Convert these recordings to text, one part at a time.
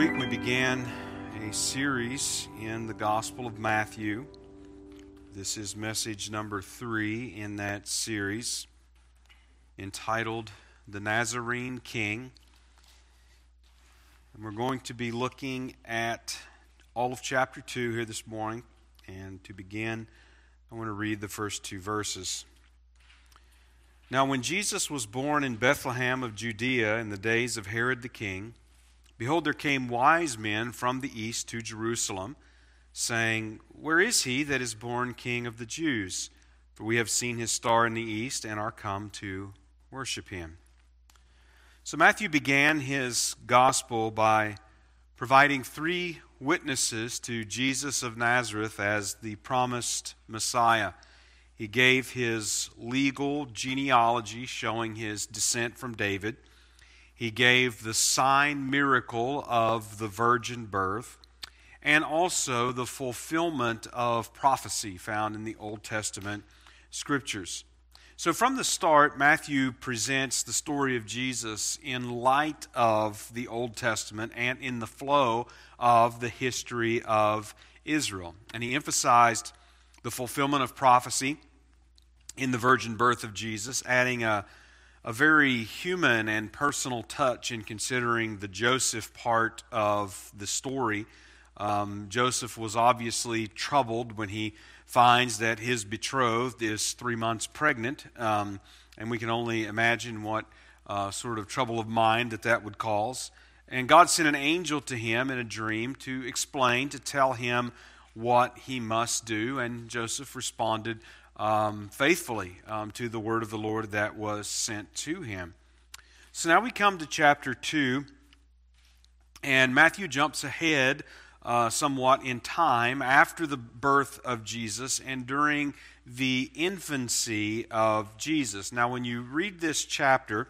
week we began a series in the Gospel of Matthew. This is message number three in that series entitled The Nazarene King. And we're going to be looking at all of chapter 2 here this morning. And to begin, I want to read the first two verses. Now, when Jesus was born in Bethlehem of Judea in the days of Herod the king, behold, there came wise men from the east to Jerusalem, saying, Where is he that is born king of the Jews? For we have seen his star in the east and are come to worship him. So Matthew began his gospel by providing three witnesses to Jesus of Nazareth as the promised Messiah. He gave his legal genealogy showing his descent from David. He gave the sign miracle of the virgin birth and also the fulfillment of prophecy found in the Old Testament scriptures. So, from the start, Matthew presents the story of Jesus in light of the Old Testament and in the flow of the history of Israel. And he emphasized the fulfillment of prophecy in the virgin birth of Jesus, adding a, a very human and personal touch in considering the Joseph part of the story. Um, Joseph was obviously troubled when he finds that his betrothed is three months pregnant, um, and we can only imagine what uh, sort of trouble of mind that that would cause. And God sent an angel to him in a dream to explain, to tell him what he must do, and Joseph responded um, faithfully um, to the word of the Lord that was sent to him. So now we come to chapter 2, and Matthew jumps ahead uh, somewhat in time after the birth of Jesus and during the infancy of Jesus. Now, when you read this chapter,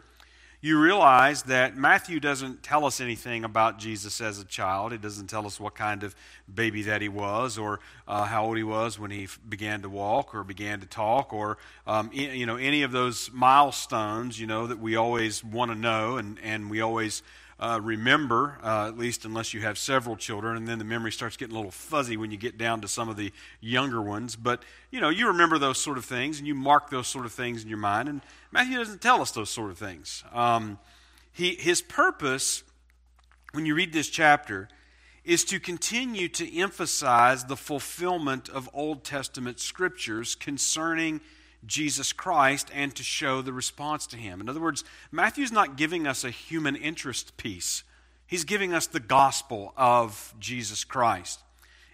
you realize that Matthew doesn't tell us anything about Jesus as a child. He doesn't tell us what kind of baby that he was, or uh, how old he was when he began to walk, or began to talk, or um, you know any of those milestones. You know that we always want to know, and and we always uh, remember, uh, at least unless you have several children, and then the memory starts getting a little fuzzy when you get down to some of the younger ones. But, you know, you remember those sort of things, and you mark those sort of things in your mind, and Matthew doesn't tell us those sort of things. Um, he, his purpose, when you read this chapter, is to continue to emphasize the fulfillment of Old Testament scriptures concerning Jesus Christ and to show the response to him. In other words, Matthew's not giving us a human interest piece, he's giving us the gospel of Jesus Christ.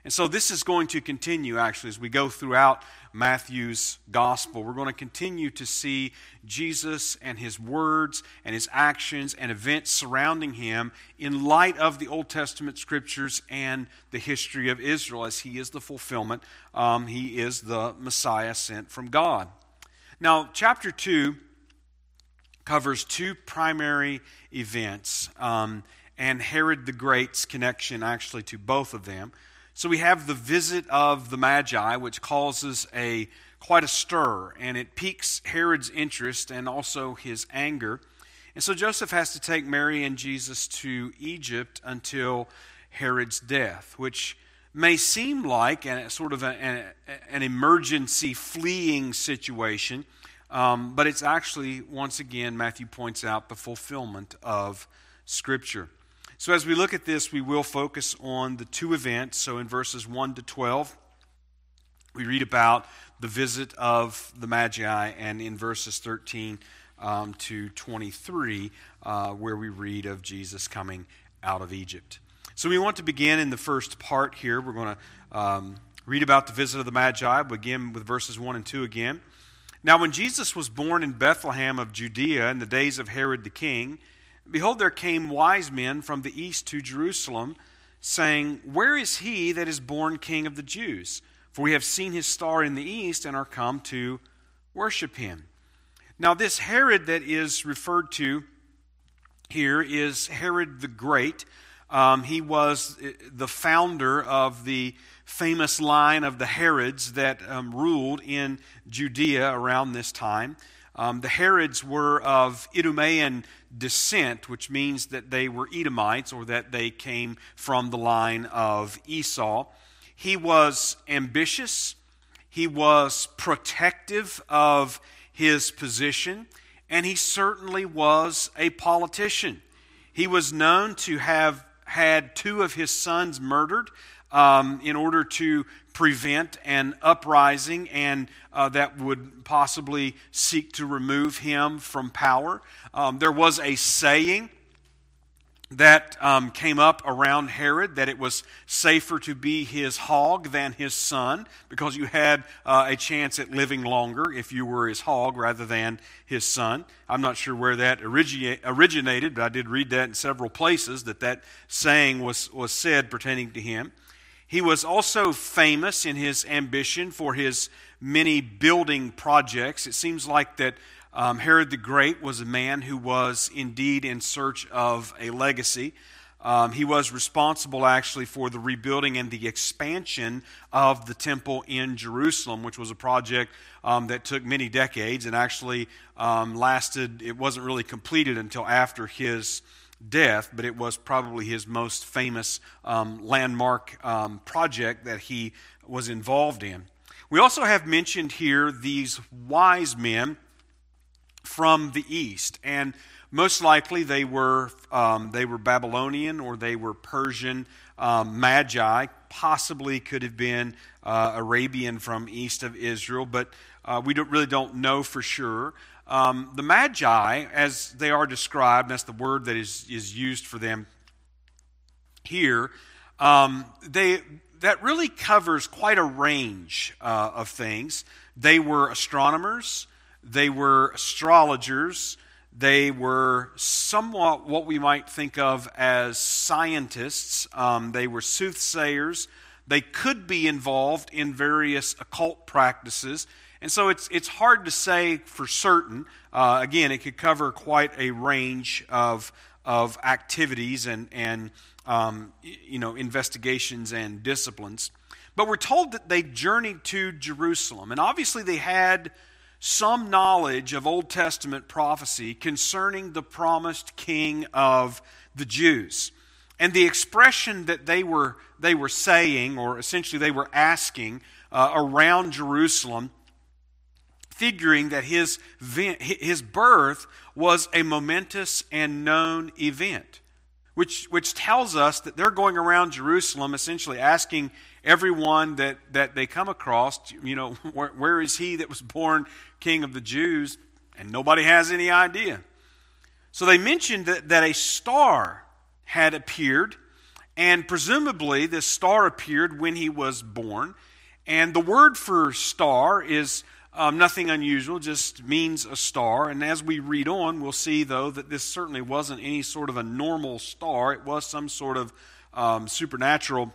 And so this is going to continue actually as we go throughout Matthew's gospel. We're going to continue to see Jesus and his words and his actions and events surrounding him in light of the Old Testament scriptures and the history of Israel as he is the fulfillment. Um, he is the Messiah sent from God. Now, chapter 2 covers two primary events um, and Herod the Great's connection actually to both of them. So we have the visit of the Magi, which causes a quite a stir, and it piques Herod's interest and also his anger. And so Joseph has to take Mary and Jesus to Egypt until Herod's death, which may seem like a, sort of a, a, an emergency fleeing situation, um, but it's actually, once again, Matthew points out the fulfillment of Scripture. So, as we look at this, we will focus on the two events. So, in verses 1 to 12, we read about the visit of the Magi, and in verses 13 um, to 23, uh, where we read of Jesus coming out of Egypt. So, we want to begin in the first part here. We're going to um, read about the visit of the Magi, begin with verses 1 and 2 again. Now, when Jesus was born in Bethlehem of Judea in the days of Herod the king, Behold, there came wise men from the east to Jerusalem, saying, Where is he that is born king of the Jews? For we have seen his star in the east and are come to worship him. Now, this Herod that is referred to here is Herod the Great. Um, he was uh, the founder of the famous line of the Herods that um, ruled in Judea around this time. Um, the Herods were of Idumean descent, which means that they were Edomites or that they came from the line of Esau. He was ambitious, he was protective of his position, and he certainly was a politician. He was known to have had two of his sons murdered um, in order to prevent an uprising and uh, that would possibly seek to remove him from power. Um, there was a saying that um, came up around Herod that it was safer to be his hog than his son because you had uh, a chance at living longer if you were his hog rather than his son. I'm not sure where that originated, but I did read that in several places that that saying was, was said pertaining to him. He was also famous in his ambition for his many building projects. It seems like that um, Herod the Great was a man who was indeed in search of a legacy. Um, he was responsible actually for the rebuilding and the expansion of the temple in Jerusalem, which was a project um, that took many decades and actually um, lasted, it wasn't really completed until after his death, but it was probably his most famous um, landmark um, project that he was involved in. We also have mentioned here these wise men from the east, and most likely they were um, they were Babylonian or they were Persian um, magi. Possibly could have been uh, Arabian from east of Israel, but uh, we don't, really don't know for sure. Um, the magi, as they are described, that's the word that is is used for them here. Um, they that really covers quite a range uh, of things. They were astronomers. They were astrologers. They were somewhat what we might think of as scientists. Um, they were soothsayers. They could be involved in various occult practices. And so it's, it's hard to say for certain. Uh, again, it could cover quite a range of, of activities and, and um, you know, investigations and disciplines. But we're told that they journeyed to Jerusalem. And obviously, they had some knowledge of Old Testament prophecy concerning the promised king of the Jews. And the expression that they were, they were saying, or essentially they were asking uh, around Jerusalem, figuring that his, his birth was a momentous and known event, which, which tells us that they're going around Jerusalem essentially asking everyone that, that they come across, you know, where, where is he that was born king of the Jews? And nobody has any idea. So they mentioned that, that a star had appeared, and presumably this star appeared when he was born. And the word for star is um, nothing unusual, just means a star. And as we read on, we'll see, though, that this certainly wasn't any sort of a normal star. It was some sort of um, supernatural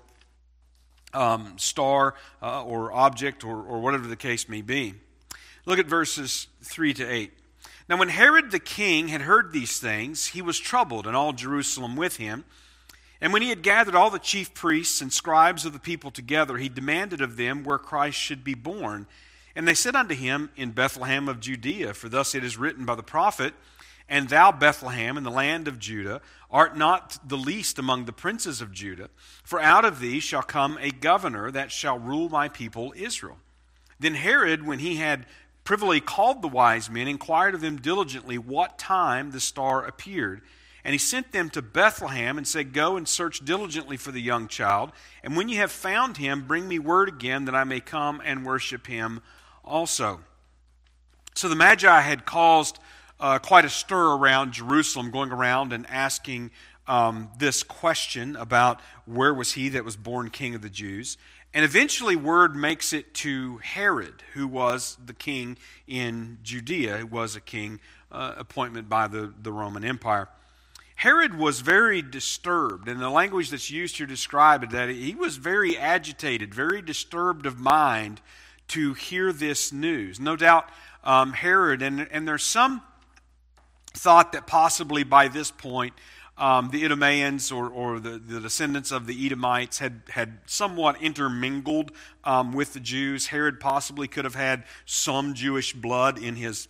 um, star uh, or object or, or whatever the case may be. Look at verses 3 to 8. Now, when Herod the king had heard these things, he was troubled, and all Jerusalem with him. And when he had gathered all the chief priests and scribes of the people together, he demanded of them where Christ should be born. And they said unto him, In Bethlehem of Judea, for thus it is written by the prophet, And thou, Bethlehem, in the land of Judah, art not the least among the princes of Judah, for out of thee shall come a governor that shall rule my people Israel. Then Herod, when he had privily called the wise men, inquired of them diligently what time the star appeared. And he sent them to Bethlehem and said, Go and search diligently for the young child. And when you have found him, bring me word again that I may come and worship him also. So the Magi had caused uh, quite a stir around Jerusalem, going around and asking um, this question about where was he that was born king of the Jews. And eventually, word makes it to Herod, who was the king in Judea, who was a king uh, appointment by the, the Roman Empire. Herod was very disturbed, and the language that's used to describe it, that he was very agitated, very disturbed of mind to hear this news. No doubt, um, Herod, and, and there's some thought that possibly by this point, um, the Idumeans or, or the, the, descendants of the Edomites had, had somewhat intermingled um, with the Jews. Herod possibly could have had some Jewish blood in his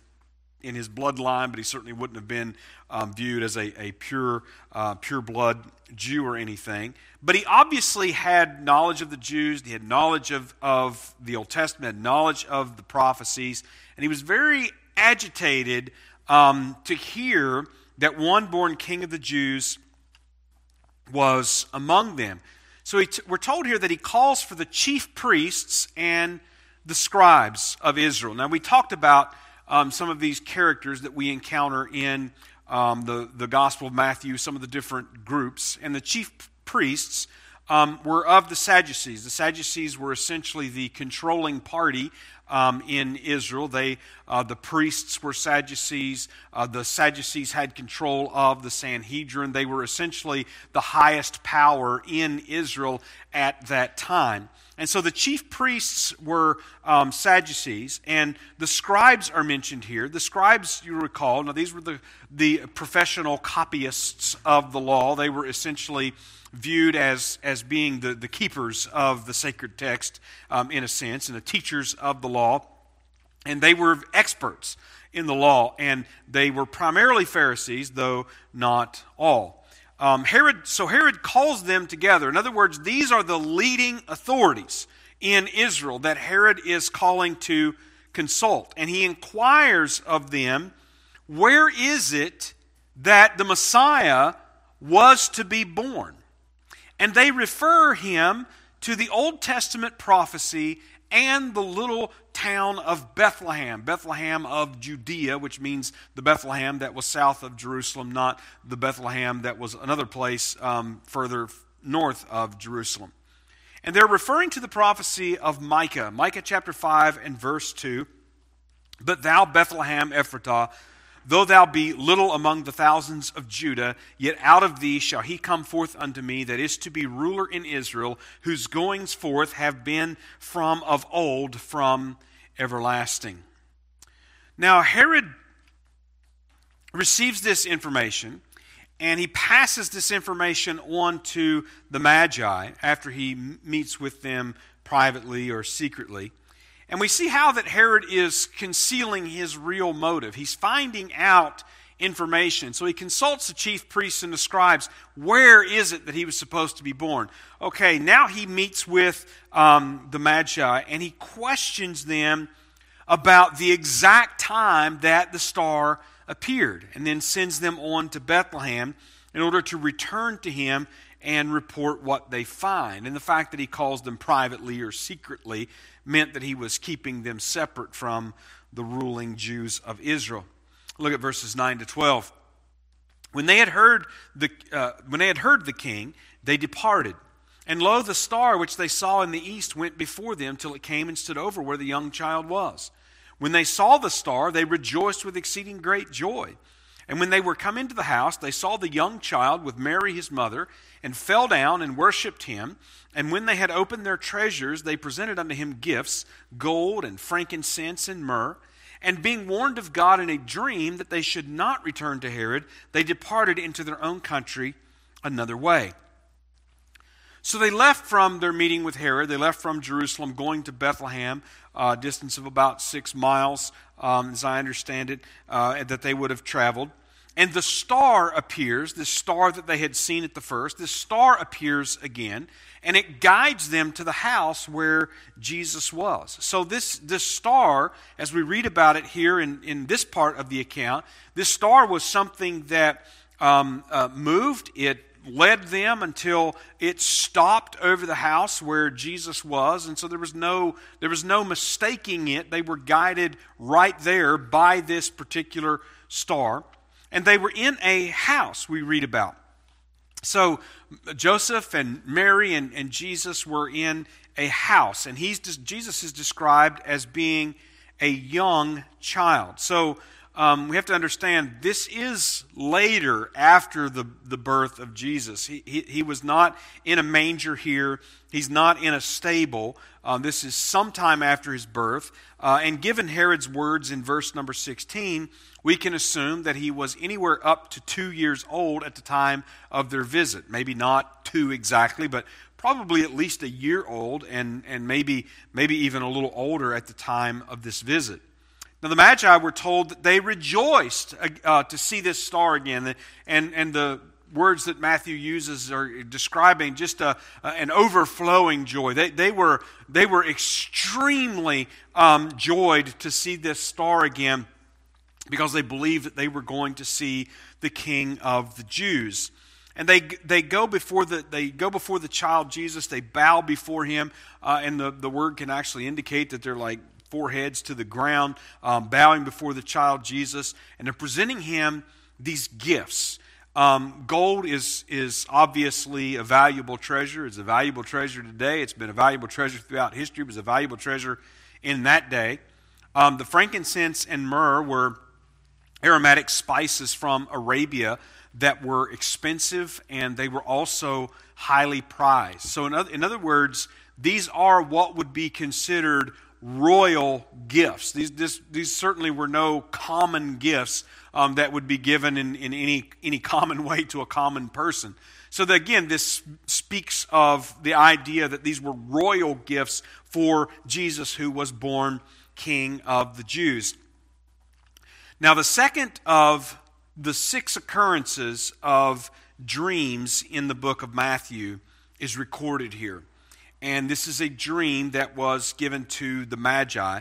in his bloodline, but he certainly wouldn't have been um, viewed as a, a pure, uh, pure blood Jew or anything. But he obviously had knowledge of the Jews, he had knowledge of, of the Old Testament, knowledge of the prophecies, and he was very agitated um, to hear that one born king of the Jews was among them. So t- we're told here that he calls for the chief priests and the scribes of Israel. Now, we talked about um, some of these characters that we encounter in um, the, the Gospel of Matthew, some of the different groups. And the chief priests um, were of the Sadducees. The Sadducees were essentially the controlling party um, in Israel. They, uh, the priests were Sadducees. Uh, the Sadducees had control of the Sanhedrin. They were essentially the highest power in Israel at that time. And so the chief priests were um, Sadducees, and the scribes are mentioned here. The scribes, you recall, now these were the, the professional copyists of the law. They were essentially viewed as, as being the, the keepers of the sacred text, um, in a sense, and the teachers of the law. And they were experts in the law, and they were primarily Pharisees, though not all. Um, Herod, so Herod calls them together. In other words, these are the leading authorities in Israel that Herod is calling to consult. And he inquires of them, where is it that the Messiah was to be born? And they refer him to the Old Testament prophecy and the little town of Bethlehem, Bethlehem of Judea, which means the Bethlehem that was south of Jerusalem, not the Bethlehem that was another place um, further north of Jerusalem. And they're referring to the prophecy of Micah, Micah chapter 5 and verse 2. But thou, Bethlehem Ephratah, Though thou be little among the thousands of Judah, yet out of thee shall he come forth unto me that is to be ruler in Israel, whose goings forth have been from of old, from everlasting. Now, Herod receives this information and he passes this information on to the Magi after he meets with them privately or secretly. And we see how that Herod is concealing his real motive. He's finding out information. So he consults the chief priests and the scribes. Where is it that he was supposed to be born? Okay, now he meets with um, the Magi and he questions them about the exact time that the star appeared and then sends them on to Bethlehem in order to return to him and report what they find. And the fact that he calls them privately or secretly meant that he was keeping them separate from the ruling Jews of Israel. Look at verses 9 to 12. When they had heard the, uh, when they had heard the king, they departed. And lo, the star which they saw in the east went before them till it came and stood over where the young child was. When they saw the star, they rejoiced with exceeding great joy. And when they were come into the house, they saw the young child with Mary his mother, and fell down and worshipped him. And when they had opened their treasures, they presented unto him gifts gold and frankincense and myrrh. And being warned of God in a dream that they should not return to Herod, they departed into their own country another way. So they left from their meeting with Herod. They left from Jerusalem, going to Bethlehem, a distance of about six miles, um, as I understand it, uh, that they would have traveled. And the star appears, the star that they had seen at the first, this star appears again, and it guides them to the house where Jesus was. So, this, this star, as we read about it here in, in this part of the account, this star was something that um, uh, moved. It led them until it stopped over the house where Jesus was and so there was no there was no mistaking it they were guided right there by this particular star and they were in a house we read about. So Joseph and Mary and, and Jesus were in a house, and he's Jesus is described as being a young child. So um, we have to understand this is later after the, the birth of Jesus. He, he, he was not in a manger here, he's not in a stable. Uh, this is sometime after his birth. Uh, and given Herod's words in verse number 16, we can assume that he was anywhere up to two years old at the time of their visit. Maybe not two exactly, but probably at least a year old and, and maybe, maybe even a little older at the time of this visit. Now, the Magi were told that they rejoiced uh, uh, to see this star again. And, and the words that Matthew uses are describing just a, an overflowing joy. They, they, were, they were extremely um, joyed to see this star again because they believed that they were going to see the King of the Jews. And they, they, go before the, they go before the child Jesus, they bow before him, uh, and the, the word can actually indicate that they're like foreheads to the ground, um, bowing before the child Jesus, and they're presenting him these gifts. Um, gold is, is obviously a valuable treasure. It's a valuable treasure today. It's been a valuable treasure throughout history. It was a valuable treasure in that day. Um, the frankincense and myrrh were aromatic spices from Arabia that were expensive and they were also highly prized. So, in other, in other words, these are what would be considered royal gifts. These, this, these certainly were no common gifts um, that would be given in, in any, any common way to a common person. So, that, again, this speaks of the idea that these were royal gifts for Jesus, who was born King of the Jews. Now, the second of the six occurrences of dreams in the book of Matthew is recorded here. And this is a dream that was given to the Magi.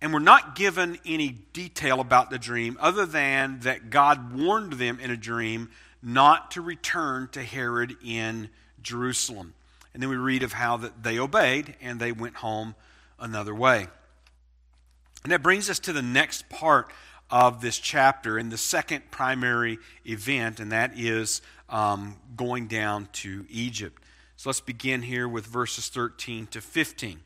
And we're not given any detail about the dream other than that God warned them in a dream not to return to Herod in Jerusalem. And then we read of how that they obeyed and they went home another way. And that brings us to the next part of this chapter and the second primary event, and that is um, going down to Egypt. So let's begin here with verses 13 to 15.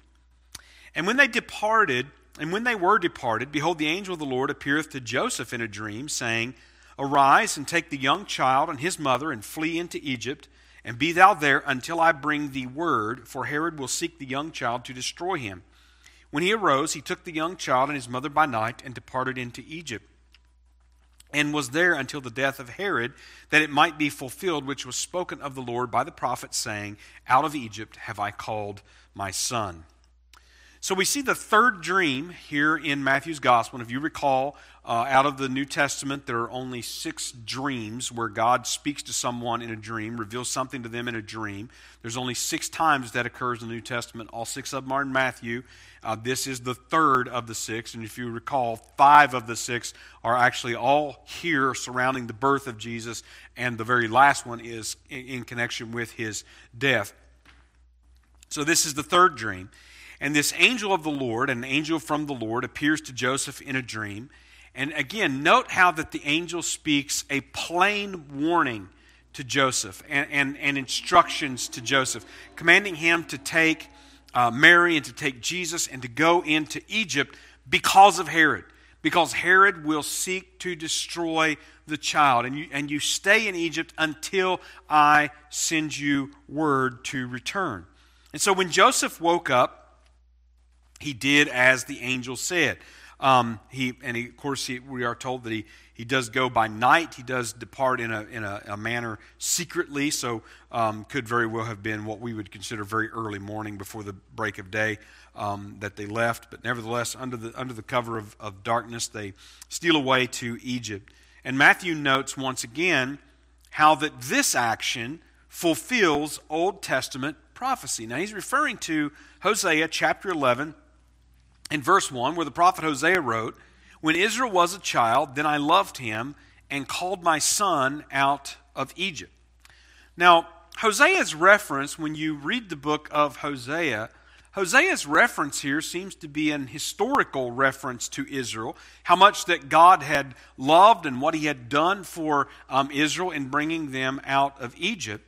And when they departed, and when they were departed, behold, the angel of the Lord appeareth to Joseph in a dream, saying, Arise and take the young child and his mother and flee into Egypt, and be thou there until I bring thee word, for Herod will seek the young child to destroy him. When he arose, he took the young child and his mother by night and departed into Egypt and was there until the death of Herod, that it might be fulfilled which was spoken of the Lord by the prophet, saying, Out of Egypt have I called my son. So we see the third dream here in Matthew's gospel. And if you recall, uh, out of the New Testament, there are only six dreams where God speaks to someone in a dream, reveals something to them in a dream. There's only six times that occurs in the New Testament. All six of them are in Matthew. Uh, this is the third of the six. And if you recall, five of the six are actually all here surrounding the birth of Jesus, and the very last one is in, in connection with his death. So this is the third dream. And this angel of the Lord, an angel from the Lord, appears to Joseph in a dream. And again, note how that the angel speaks a plain warning to Joseph and, and, and instructions to Joseph, commanding him to take uh, Mary and to take Jesus and to go into Egypt because of Herod. Because Herod will seek to destroy the child. And you, and you stay in Egypt until I send you word to return. And so when Joseph woke up, he did as the angel said. Um, he, and he, of course, he, we are told that he, he does go by night. He does depart in a, in a, a manner secretly, so um, could very well have been what we would consider very early morning before the break of day um, that they left. But nevertheless, under the, under the cover of, of darkness, they steal away to Egypt. And Matthew notes once again how that this action fulfills Old Testament prophecy. Now, he's referring to Hosea chapter 11 in verse 1, where the prophet Hosea wrote, When Israel was a child, then I loved him and called my son out of Egypt. Now, Hosea's reference, when you read the book of Hosea, Hosea's reference here seems to be an historical reference to Israel, how much that God had loved and what he had done for um, Israel in bringing them out of Egypt.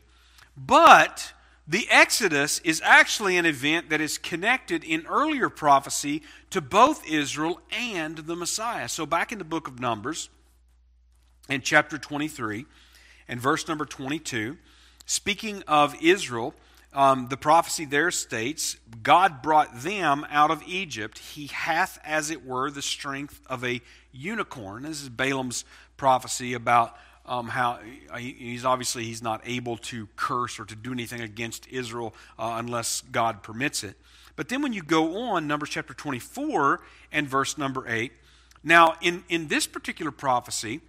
But the Exodus is actually an event that is connected in earlier prophecy to both Israel and the Messiah. So, back in the book of Numbers, in chapter 23 and verse number 22, speaking of Israel, um, the prophecy there states God brought them out of Egypt. He hath, as it were, the strength of a unicorn. This is Balaam's prophecy about um, how he's obviously he's not able to curse or to do anything against Israel uh, unless God permits it. But then when you go on, Numbers chapter 24 and verse number 8, now in, in this particular prophecy,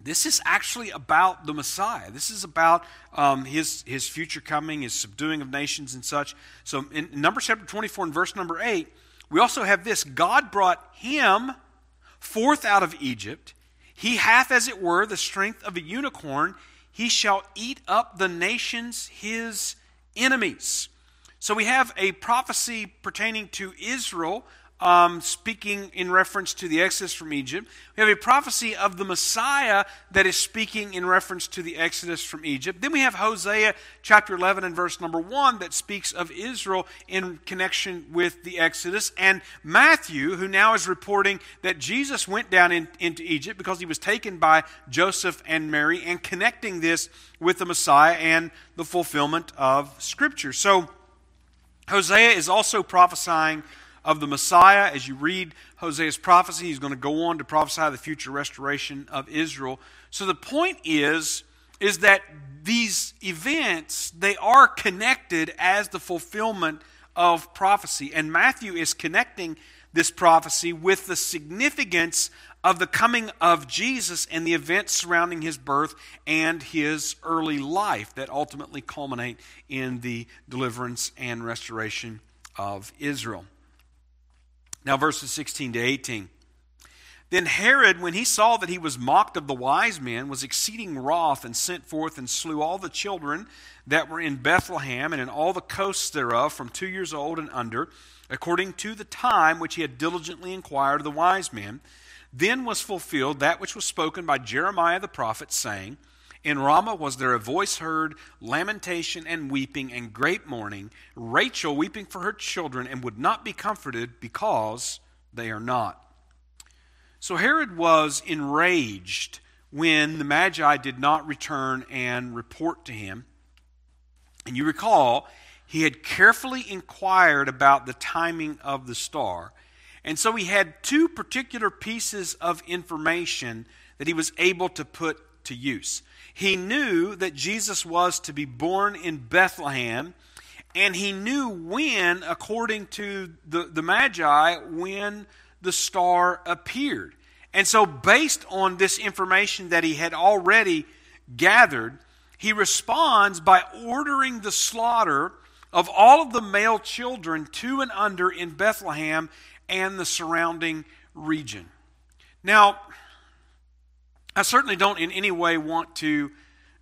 this is actually about the Messiah. This is about um, his, his future coming, his subduing of nations and such. So in Numbers chapter 24 and verse number 8, we also have this God brought him forth out of Egypt he hath, as it were, the strength of a unicorn. He shall eat up the nations, his enemies. So we have a prophecy pertaining to Israel um, speaking in reference to the exodus from Egypt. We have a prophecy of the Messiah that is speaking in reference to the exodus from Egypt. Then we have Hosea chapter 11 and verse number 1 that speaks of Israel in connection with the exodus. And Matthew, who now is reporting that Jesus went down in, into Egypt because he was taken by Joseph and Mary and connecting this with the Messiah and the fulfillment of Scripture. So Hosea is also prophesying of the Messiah. As you read Hosea's prophecy, he's going to go on to prophesy the future restoration of Israel. So the point is, is that these events, they are connected as the fulfillment of prophecy. And Matthew is connecting this prophecy with the significance of the coming of Jesus and the events surrounding his birth and his early life that ultimately culminate in the deliverance and restoration of Israel. Now, verses 16 to 18. Then Herod, when he saw that he was mocked of the wise men, was exceeding wroth, and sent forth and slew all the children that were in Bethlehem and in all the coasts thereof, from two years old and under, according to the time which he had diligently inquired of the wise men. Then was fulfilled that which was spoken by Jeremiah the prophet, saying, in Ramah was there a voice heard, lamentation and weeping and great mourning, Rachel weeping for her children and would not be comforted because they are not. So Herod was enraged when the Magi did not return and report to him. And you recall, he had carefully inquired about the timing of the star. And so he had two particular pieces of information that he was able to put to use. He knew that Jesus was to be born in Bethlehem, and he knew when, according to the, the Magi, when the star appeared. And so, based on this information that he had already gathered, he responds by ordering the slaughter of all of the male children two and under in Bethlehem and the surrounding region. Now, I certainly don't in any way want to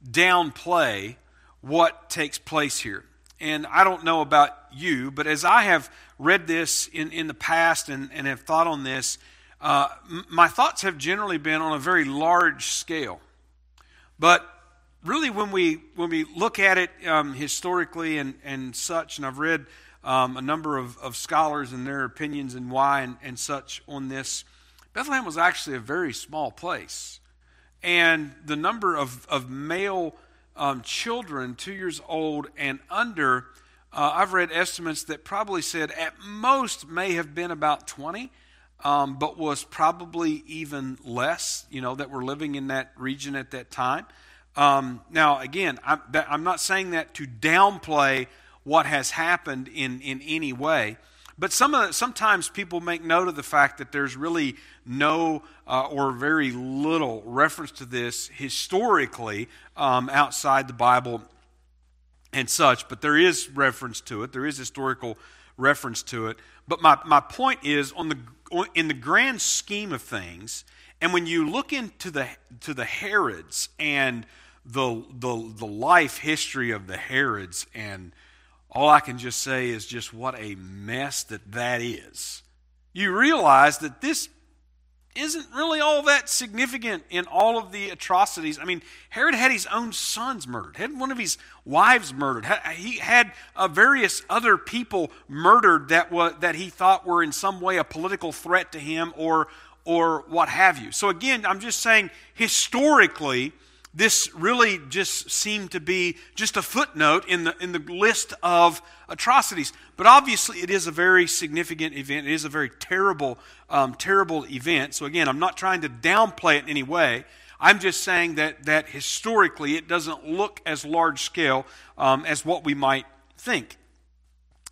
downplay what takes place here. And I don't know about you, but as I have read this in, in the past and, and have thought on this, uh, m- my thoughts have generally been on a very large scale. But really, when we, when we look at it um, historically and, and such, and I've read um, a number of, of scholars and their opinions and why and, and such on this, Bethlehem was actually a very small place and the number of, of male um, children, two years old and under, uh, I've read estimates that probably said at most may have been about 20, um, but was probably even less, you know, that were living in that region at that time. Um, now, again, I'm, I'm not saying that to downplay what has happened in, in any way. But some of, sometimes people make note of the fact that there's really no uh, or very little reference to this historically um, outside the Bible and such, but there is reference to it. There is historical reference to it. But my, my point is, on the, in the grand scheme of things, and when you look into the, to the Herods and the, the, the life history of the Herods and all I can just say is just what a mess that that is. You realize that this isn't really all that significant in all of the atrocities. I mean, Herod had his own sons murdered, had one of his wives murdered. He had uh, various other people murdered that, was, that he thought were in some way a political threat to him or, or what have you. So, again, I'm just saying historically, this really just seemed to be just a footnote in the, in the list of atrocities. But obviously, it is a very significant event. It is a very terrible, um, terrible event. So, again, I'm not trying to downplay it in any way. I'm just saying that, that historically it doesn't look as large scale um, as what we might think.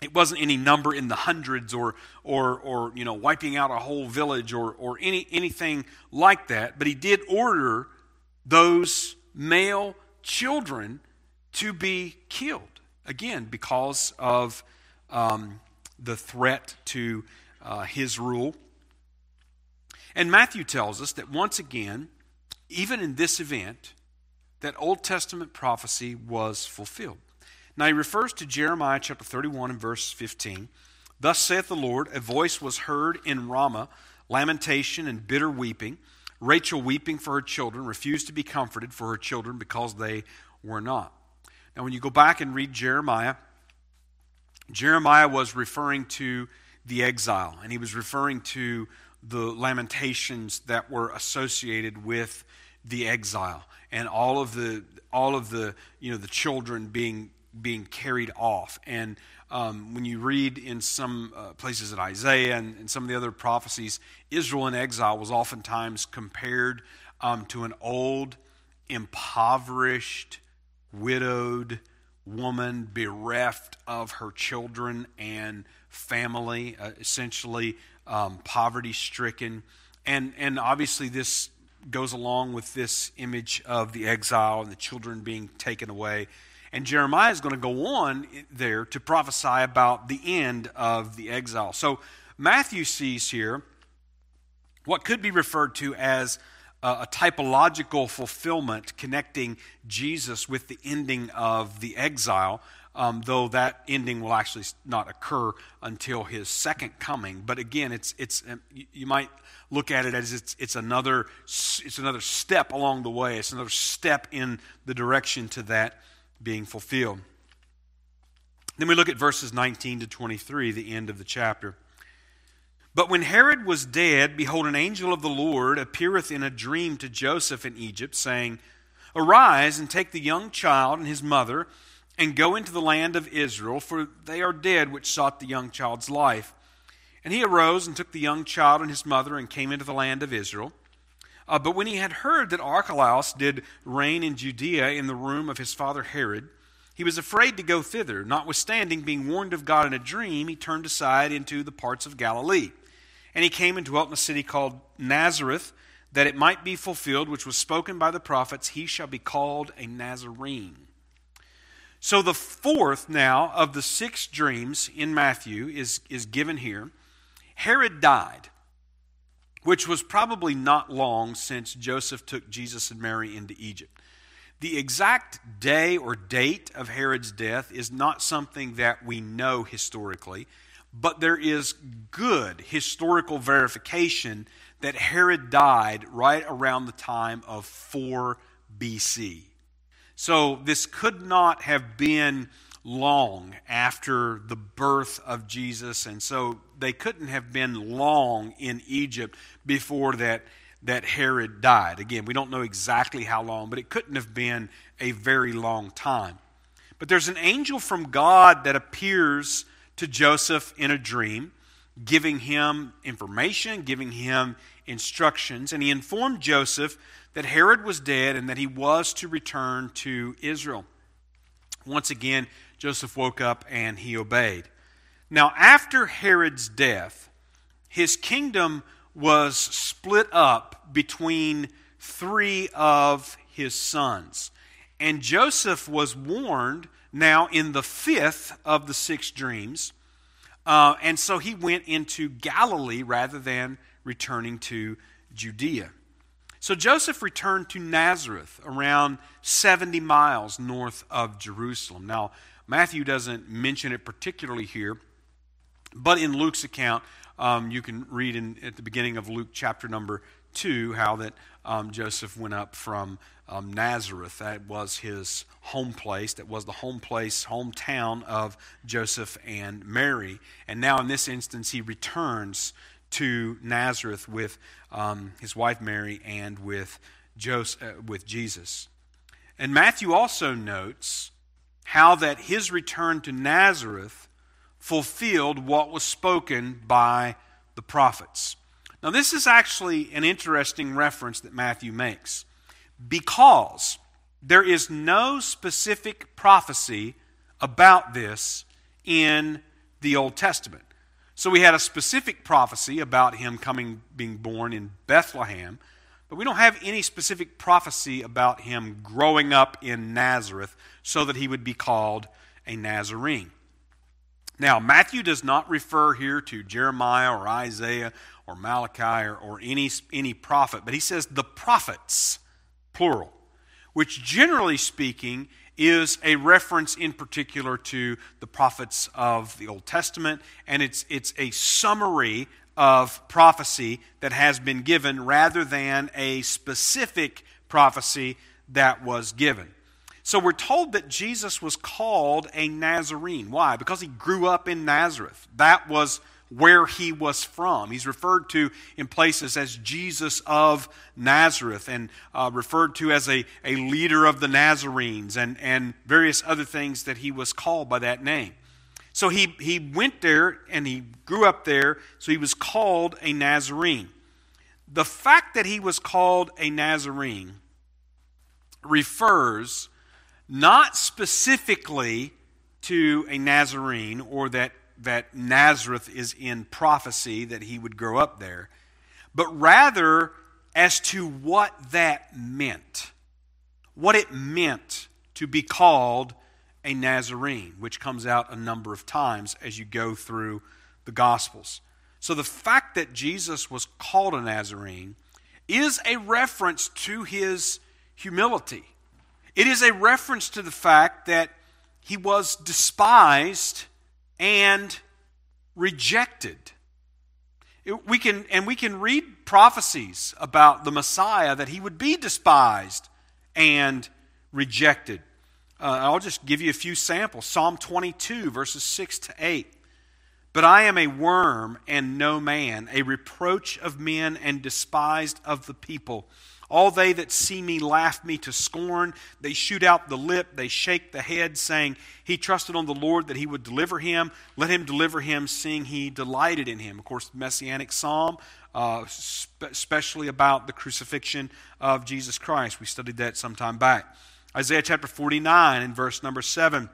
It wasn't any number in the hundreds or, or, or you know, wiping out a whole village or, or any, anything like that. But he did order those male children to be killed. Again, because of um, the threat to uh, his rule. And Matthew tells us that once again, even in this event, that Old Testament prophecy was fulfilled. Now he refers to Jeremiah chapter 31 and verse 15. Thus saith the Lord, a voice was heard in Ramah, lamentation and bitter weeping Rachel, weeping for her children, refused to be comforted for her children because they were not. Now, when you go back and read Jeremiah, Jeremiah was referring to the exile, and he was referring to the lamentations that were associated with the exile and all of the all of the you know the children being being carried off and um, when you read in some uh, places in Isaiah and, and, some of the other prophecies, Israel in exile was oftentimes compared um, to an old, impoverished, widowed woman bereft of her children and family, uh, essentially um, poverty stricken. And, and obviously, this goes along with this image of the exile and the children being taken away. And Jeremiah is going to go on there to prophesy about the end of the exile. So Matthew sees here what could be referred to as a, typological fulfillment connecting Jesus with the ending of the exile. Um, though that ending will actually not occur until his second coming. But again, it's, it's, um, you might look at it as it's, it's, another, it's another step along the way. It's another step in the direction to that being fulfilled. Then we look at verses 19 to 23, the end of the chapter. But when Herod was dead, behold, an angel of the Lord appeareth in a dream to Joseph in Egypt, saying, Arise and take the young child and his mother, and go into the land of Israel, for they are dead which sought the young child's life. And he arose and took the young child and his mother, and came into the land of Israel. Uh, but when he had heard that Archelaus did reign in Judea in the room of his father Herod, he was afraid to go thither. Notwithstanding, being warned of God in a dream, he turned aside into the parts of Galilee. And he came and dwelt in a city called Nazareth, that it might be fulfilled, which was spoken by the prophets, he shall be called a Nazarene. So the fourth now of the six dreams in Matthew is, is given here. Herod died which was probably not long since Joseph took Jesus and Mary into Egypt. The exact day or date of Herod's death is not something that we know historically, but there is good historical verification that Herod died right around the time of 4 BC. So this could not have been long after the birth of Jesus, and so they couldn't have been long in Egypt before that, that Herod died. Again, we don't know exactly how long, but it couldn't have been a very long time. But there's an angel from God that appears to Joseph in a dream, giving him information, giving him instructions, and he informed Joseph that Herod was dead and that he was to return to Israel. Once again, Joseph woke up and he obeyed. Now, after Herod's death, his kingdom was split up between three of his sons. And Joseph was warned now in the fifth of the six dreams. Uh, and so he went into Galilee rather than returning to Judea. So Joseph returned to Nazareth, around 70 miles north of Jerusalem. Now, Matthew doesn't mention it particularly here, but in Luke's account, um, you can read in, at the beginning of Luke chapter number 2 how that um, Joseph went up from um, Nazareth. That was his home place. That was the home place, hometown of Joseph and Mary. And now, in this instance, he returns to Nazareth with um, his wife Mary and with, Joseph, uh, with Jesus. And Matthew also notes how that his return to Nazareth fulfilled what was spoken by the prophets. Now, this is actually an interesting reference that Matthew makes because there is no specific prophecy about this in the Old Testament. So we had a specific prophecy about him coming being born in Bethlehem, but we don't have any specific prophecy about him growing up in Nazareth so that he would be called a Nazarene. Now, Matthew does not refer here to Jeremiah or Isaiah or Malachi or, or any, any prophet, but he says the prophets, plural, which generally speaking is a reference in particular to the prophets of the Old Testament, and it's, it's a summary of prophecy that has been given rather than a specific prophecy that was given. So we're told that Jesus was called a Nazarene. Why? Because he grew up in Nazareth. That was where he was from. He's referred to in places as Jesus of Nazareth and uh, referred to as a, a leader of the Nazarenes and, and various other things that he was called by that name. So he, he went there and he grew up there, so he was called a Nazarene. The fact that he was called a Nazarene refers not specifically to a Nazarene or that that Nazareth is in prophecy, that he would grow up there, but rather as to what that meant. What it meant to be called a Nazarene, which comes out a number of times as you go through the Gospels. So the fact that Jesus was called a Nazarene is a reference to his humility. It is a reference to the fact that he was despised and rejected. We can, and we can read prophecies about the Messiah that he would be despised and rejected. Uh, I'll just give you a few samples. Psalm 22, verses 6 to 8. But I am a worm and no man, a reproach of men and despised of the people. All they that see me laugh me to scorn. They shoot out the lip, they shake the head, saying, He trusted on the Lord that he would deliver him. Let him deliver him, seeing he delighted in him. Of course, Messianic Psalm, uh, especially about the crucifixion of Jesus Christ. We studied that some time back. Isaiah chapter 49 and verse number 7.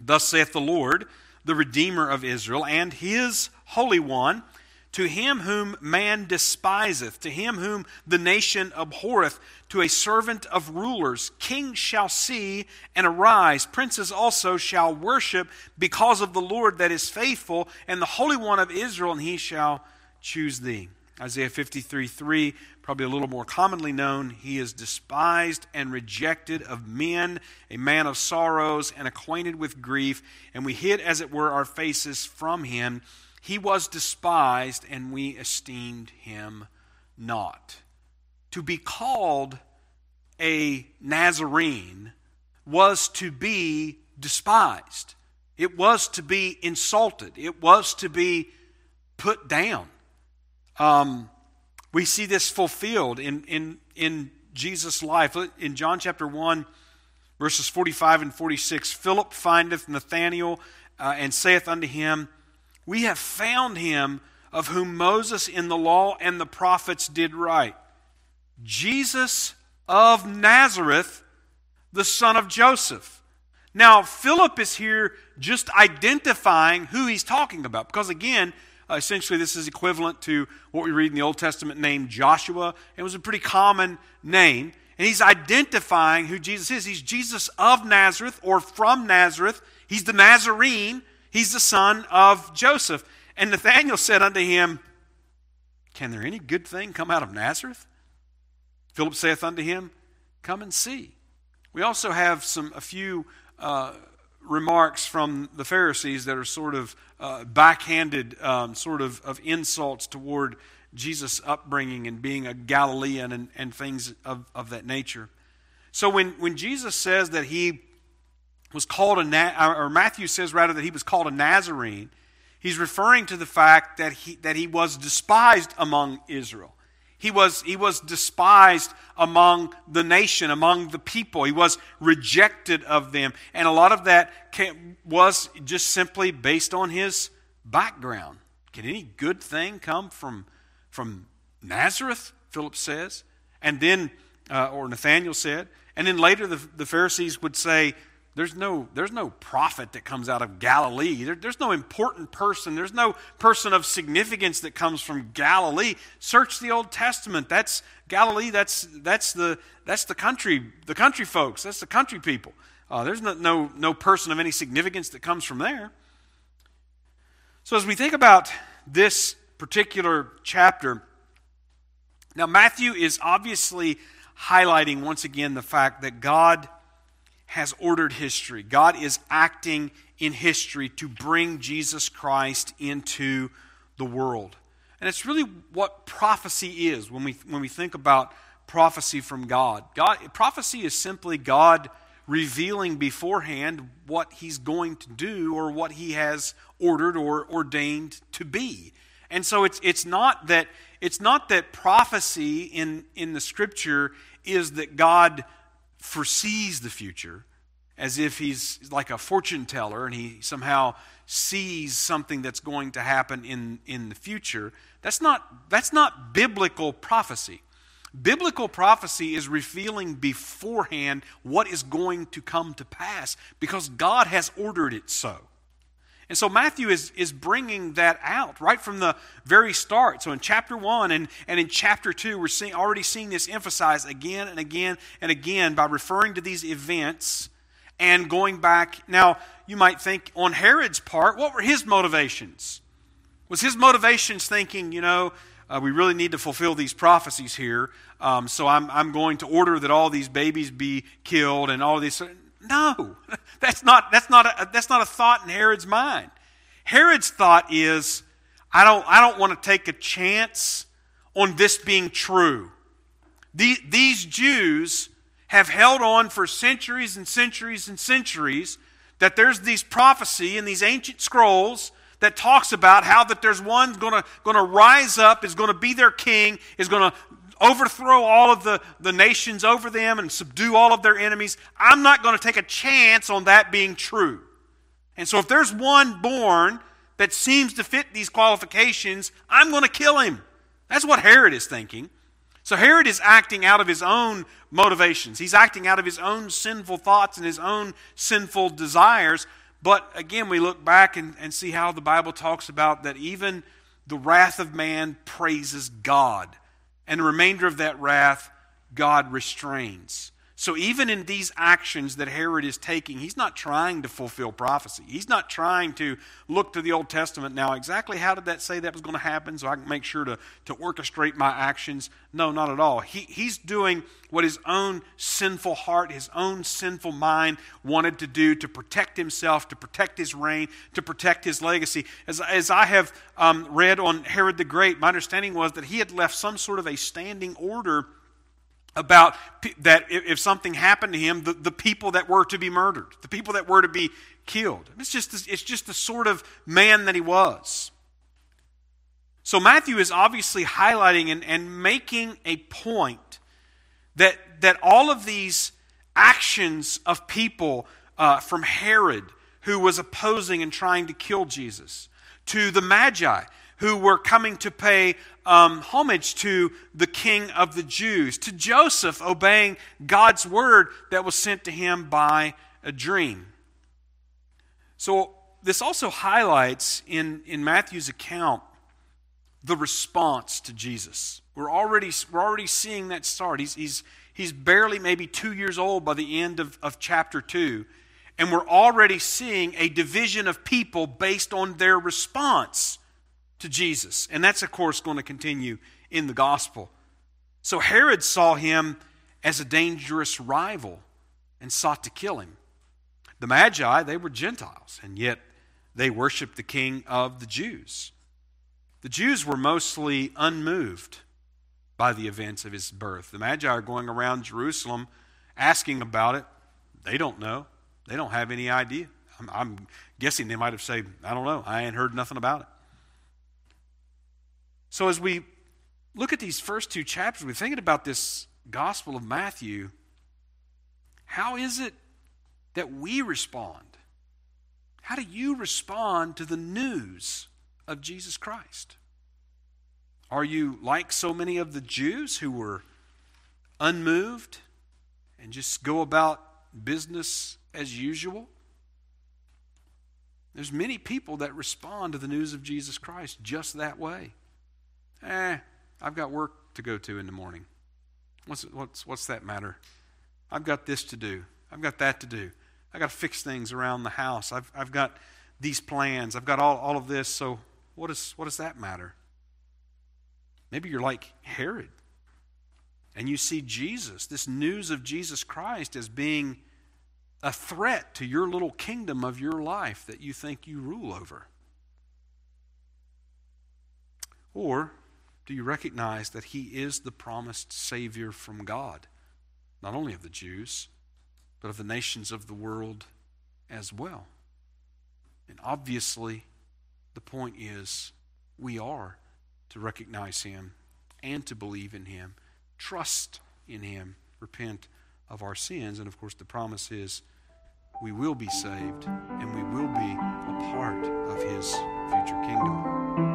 Thus saith the Lord, the Redeemer of Israel, and his Holy One to him whom man despiseth, to him whom the nation abhorreth, to a servant of rulers, kings shall see and arise, princes also shall worship because of the Lord that is faithful, and the Holy One of Israel, and he shall choose thee. Isaiah 53 3, probably a little more commonly known. He is despised and rejected of men, a man of sorrows and acquainted with grief, and we hid, as it were, our faces from him. He was despised, and we esteemed him not. To be called a Nazarene was to be despised, it was to be insulted, it was to be put down. Um, we see this fulfilled in, in, in Jesus' life. In John chapter 1, verses 45 and 46, Philip findeth Nathanael uh, and saith unto him, we have found him of whom Moses in the law and the prophets did write Jesus of Nazareth, the son of Joseph. Now, Philip is here just identifying who he's talking about because, again, uh, essentially this is equivalent to what we read in the Old Testament named Joshua. It was a pretty common name. And he's identifying who Jesus is. He's Jesus of Nazareth or from Nazareth. He's the Nazarene He's the son of Joseph. And Nathanael said unto him, Can there any good thing come out of Nazareth? Philip saith unto him, Come and see. We also have some a few uh, remarks from the Pharisees that are sort of uh, backhanded, um, sort of, of insults toward Jesus' upbringing and being a Galilean and, and things of, of that nature. So when, when Jesus says that he was called a, or Matthew says rather that he was called a Nazarene, he's referring to the fact that he, that he was despised among Israel. He was, he was despised among the nation, among the people. He was rejected of them. And a lot of that came, was just simply based on his background. Can any good thing come from, from Nazareth? Philip says. And then, uh, or Nathaniel said. And then later the, the Pharisees would say, there's no, there's no prophet that comes out of Galilee. There, there's no important person. There's no person of significance that comes from Galilee. Search the Old Testament. That's Galilee. That's, that's, the, that's the country, the country folks. That's the country people. Uh, there's no, no, no person of any significance that comes from there. So as we think about this particular chapter, now Matthew is obviously highlighting once again the fact that God has ordered history. God is acting in history to bring Jesus Christ into the world. And it's really what prophecy is when we, when we think about prophecy from God. God. Prophecy is simply God revealing beforehand what he's going to do or what he has ordered or ordained to be. And so it's, it's, not, that, it's not that prophecy in, in the scripture is that God foresees the future as if he's like a fortune teller and he somehow sees something that's going to happen in, in the future. That's not, that's not biblical prophecy. Biblical prophecy is revealing beforehand what is going to come to pass because God has ordered it so. And so Matthew is, is bringing that out right from the very start. So in chapter 1 and, and in chapter 2, we're seeing, already seeing this emphasized again and again and again by referring to these events and going back. Now, you might think on Herod's part, what were his motivations? Was his motivations thinking, you know, uh, we really need to fulfill these prophecies here, um, so I'm, I'm going to order that all these babies be killed and all these. No, that's not, that's, not a, that's not a thought in Herod's mind. Herod's thought is, I don't, I don't want to take a chance on this being true. The, these Jews have held on for centuries and centuries and centuries that there's these prophecy in these ancient scrolls that talks about how that there's one going to going to rise up is going to be their king is going to overthrow all of the, the nations over them and subdue all of their enemies. I'm not going to take a chance on that being true. And so if there's one born that seems to fit these qualifications, I'm going to kill him. That's what Herod is thinking. So Herod is acting out of his own motivations. He's acting out of his own sinful thoughts and his own sinful desires. But again, we look back and, and see how the Bible talks about that even the wrath of man praises God and the remainder of that wrath, God restrains. So even in these actions that Herod is taking, he's not trying to fulfill prophecy. He's not trying to look to the Old Testament now, exactly how did that say that was going to happen so I can make sure to, to orchestrate my actions? No, not at all. He, he's doing what his own sinful heart, his own sinful mind wanted to do to protect himself, to protect his reign, to protect his legacy. As, as I have um, read on Herod the Great, my understanding was that he had left some sort of a standing order about that if something happened to him, the, the people that were to be murdered, the people that were to be killed. It's just, it's just the sort of man that he was. So Matthew is obviously highlighting and, and making a point that, that all of these actions of people uh, from Herod, who was opposing and trying to kill Jesus, to the Magi, who were coming to pay um, homage to the king of the Jews, to Joseph obeying God's word that was sent to him by a dream. So, this also highlights in, in Matthew's account the response to Jesus. We're already, we're already seeing that start. He's, he's, he's barely maybe two years old by the end of, of chapter 2. And we're already seeing a division of people based on their response to Jesus. And that's, of course, going to continue in the gospel. So Herod saw him as a dangerous rival and sought to kill him. The Magi, they were Gentiles, and yet they worshiped the king of the Jews. The Jews were mostly unmoved by the events of his birth. The Magi are going around Jerusalem asking about it. They don't know, they don't have any idea. I'm, I'm guessing they might have said, I don't know, I ain't heard nothing about it. So as we look at these first two chapters, we're thinking about this Gospel of Matthew. How is it that we respond? How do you respond to the news of Jesus Christ? Are you like so many of the Jews who were unmoved and just go about business as usual? There's many people that respond to the news of Jesus Christ just that way. Eh, I've got work to go to in the morning. What's, what's, what's that matter? I've got this to do. I've got that to do. I've got to fix things around the house. I've, I've got these plans. I've got all, all of this. So what, is, what does that matter? Maybe you're like Herod. And you see Jesus, this news of Jesus Christ, as being a threat to your little kingdom of your life that you think you rule over. Or do you recognize that he is the promised Savior from God, not only of the Jews, but of the nations of the world as well? And obviously, the point is we are to recognize him and to believe in him, trust in him, repent of our sins. And of course, the promise is we will be saved and we will be a part of his future kingdom.